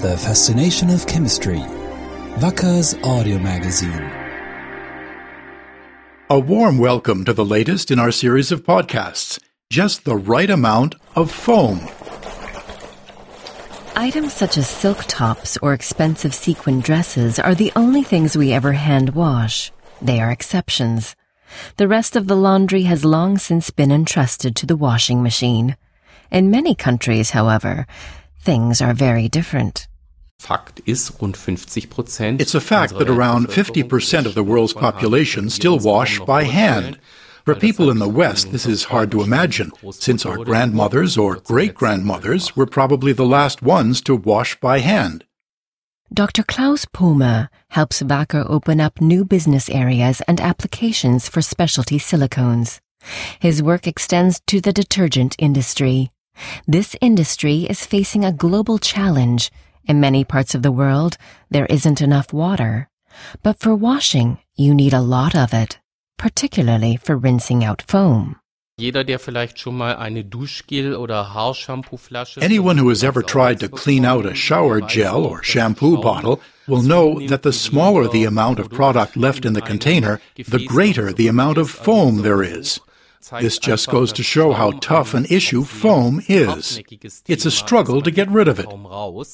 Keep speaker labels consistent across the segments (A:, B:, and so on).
A: The Fascination of Chemistry. Wacker's audio magazine.
B: A warm welcome to the latest in our series of podcasts. Just the right amount of foam.
C: Items such as silk tops or expensive sequin dresses are the only things we ever hand wash. They are exceptions. The rest of the laundry has long since been entrusted to the washing machine. In many countries, however, things are very different.
D: Fakt ist, rund 50 Prozent.
B: It's a fact that around 50% of the world's population still wash by hand. For people in the West, this is hard to imagine, since our grandmothers or great grandmothers were probably the last ones to wash by hand.
C: Dr. Klaus Pomer helps Wacker open up new business areas and applications for specialty silicones. His work extends to the detergent industry. This industry is facing a global challenge. In many parts of the world, there isn't enough water. But for washing, you need a lot of it, particularly for rinsing out foam.
D: Jeder, der vielleicht schon mal eine Duschgel oder Haarshampooflasche
B: Anyone who has ever tried to clean out a shower gel or shampoo bottle will know that the smaller the amount of product left in the container, the greater the amount of foam there is. This just goes to show how tough an issue foam is. It's a struggle to get rid of it.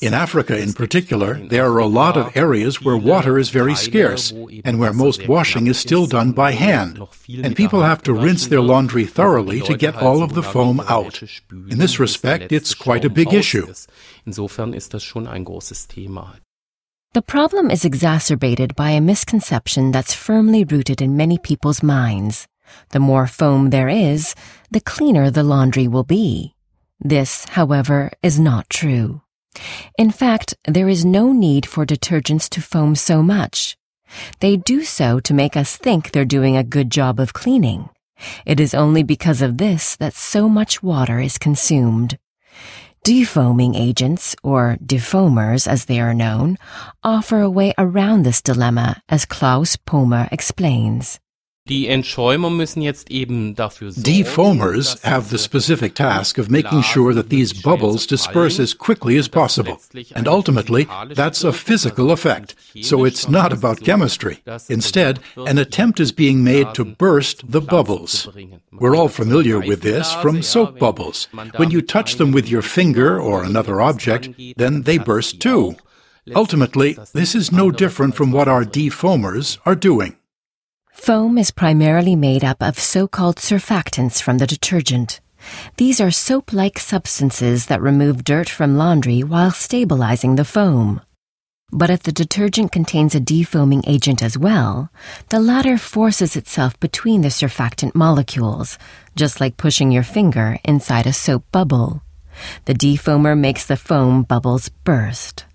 B: In Africa in particular, there are a lot of areas where water is very scarce and where most washing is still done by hand, and people have to rinse their laundry thoroughly to get all of the foam out. In this respect, it's quite a big issue.
D: Insofern ist das schon ein großes Thema.
C: The problem is exacerbated by a misconception that's firmly rooted in many people's minds. The more foam there is, the cleaner the laundry will be. This, however, is not true. In fact, there is no need for detergents to foam so much. They do so to make us think they're doing a good job of cleaning. It is only because of this that so much water is consumed. Defoaming agents, or defoamers as they are known, offer a way around this dilemma, as Klaus Pomer explains.
D: Die Entschäumer müssen jetzt eben dafür sorgen,
B: Defoamers have the specific task of making sure that these bubbles disperse as quickly as possible. And ultimately, that's a physical effect. So it's not about chemistry. Instead, an attempt is being made to burst the bubbles. We're all familiar with this from soap bubbles. When you touch them with your finger or another object, then they burst too. Ultimately, this is no different from what our defoamers are doing.
C: Foam is primarily made up of so-called surfactants from the detergent. These are soap-like substances that remove dirt from laundry while stabilizing the foam. But if the detergent contains a defoaming agent as well, the latter forces itself between the surfactant molecules, just like pushing your finger inside a soap bubble. The defoamer makes the foam bubbles burst.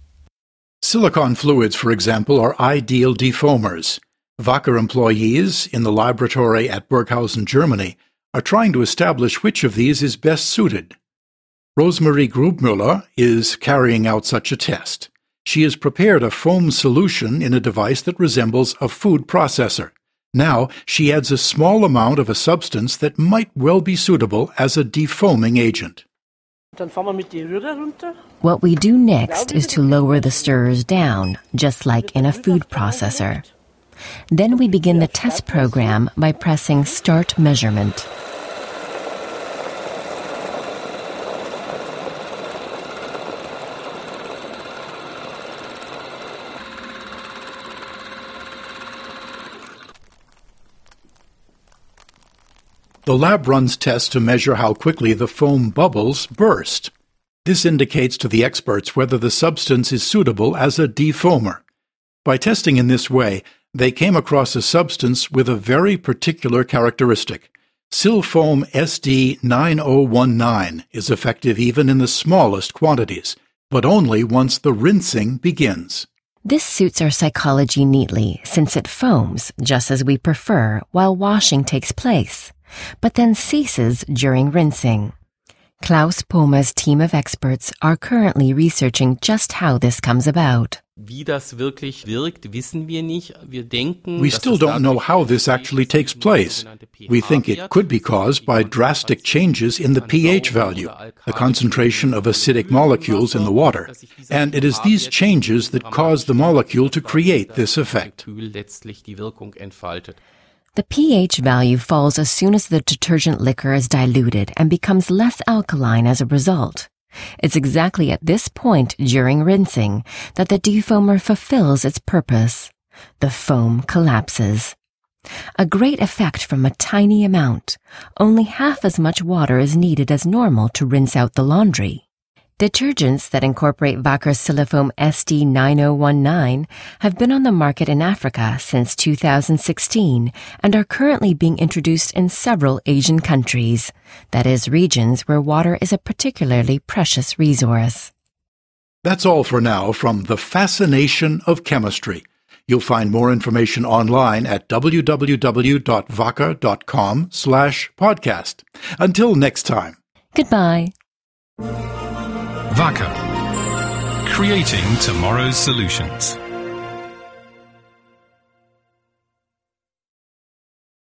B: Silicone fluids, for example, are ideal defoamers. Wacker employees in the laboratory at Burghausen, Germany, are trying to establish which of these is best suited. Rosemarie Grubmüller is carrying out such a test. She has prepared a foam solution in a device that resembles a food processor. Now she adds a small amount of a substance that might well be suitable as a defoaming agent.
E: Dann fahren wir mit die Rührer runter.
C: What we do next is to lower the stirrers down, just like in a food processor. Then we begin the test program by pressing Start Measurement.
B: The lab runs tests to measure how quickly the foam bubbles burst. This indicates to the experts whether the substance is suitable as a defoamer. By testing in this way, they came across a substance with a very particular characteristic. Silfoam SD 9019 is effective even in the smallest quantities, but only once the rinsing begins.
C: This suits our psychology neatly since it foams just as we prefer while washing takes place, but then ceases during rinsing. Klaus Pomer's team of experts are currently researching just how this comes about.
D: Wie das wirklich wirkt, wissen wir nicht. Wir denken,
B: We still don't know how this actually takes place. We think it could be caused by drastic changes in the pH value, the concentration of acidic molecules in the water, and it is these changes that cause the molecule to create this effect.
D: letztlich die Wirkung entfaltet.
C: The pH value falls as soon as the detergent liquor is diluted and becomes less alkaline as a result. It's exactly at this point during rinsing that the defoamer fulfills its purpose. The foam collapses. A great effect from a tiny amount. Only half as much water is needed as normal to rinse out the laundry. Detergents that incorporate Wacker's Silifoam SD9019 have been on the market in Africa since 2016 and are currently being introduced in several Asian countries, that is, regions where water is a particularly precious resource.
B: That's all for now from The Fascination of Chemistry. You'll find more information online at www.wacker.com slash podcast. Until next time.
C: Goodbye.
F: WACKER. Creating tomorrow's solutions.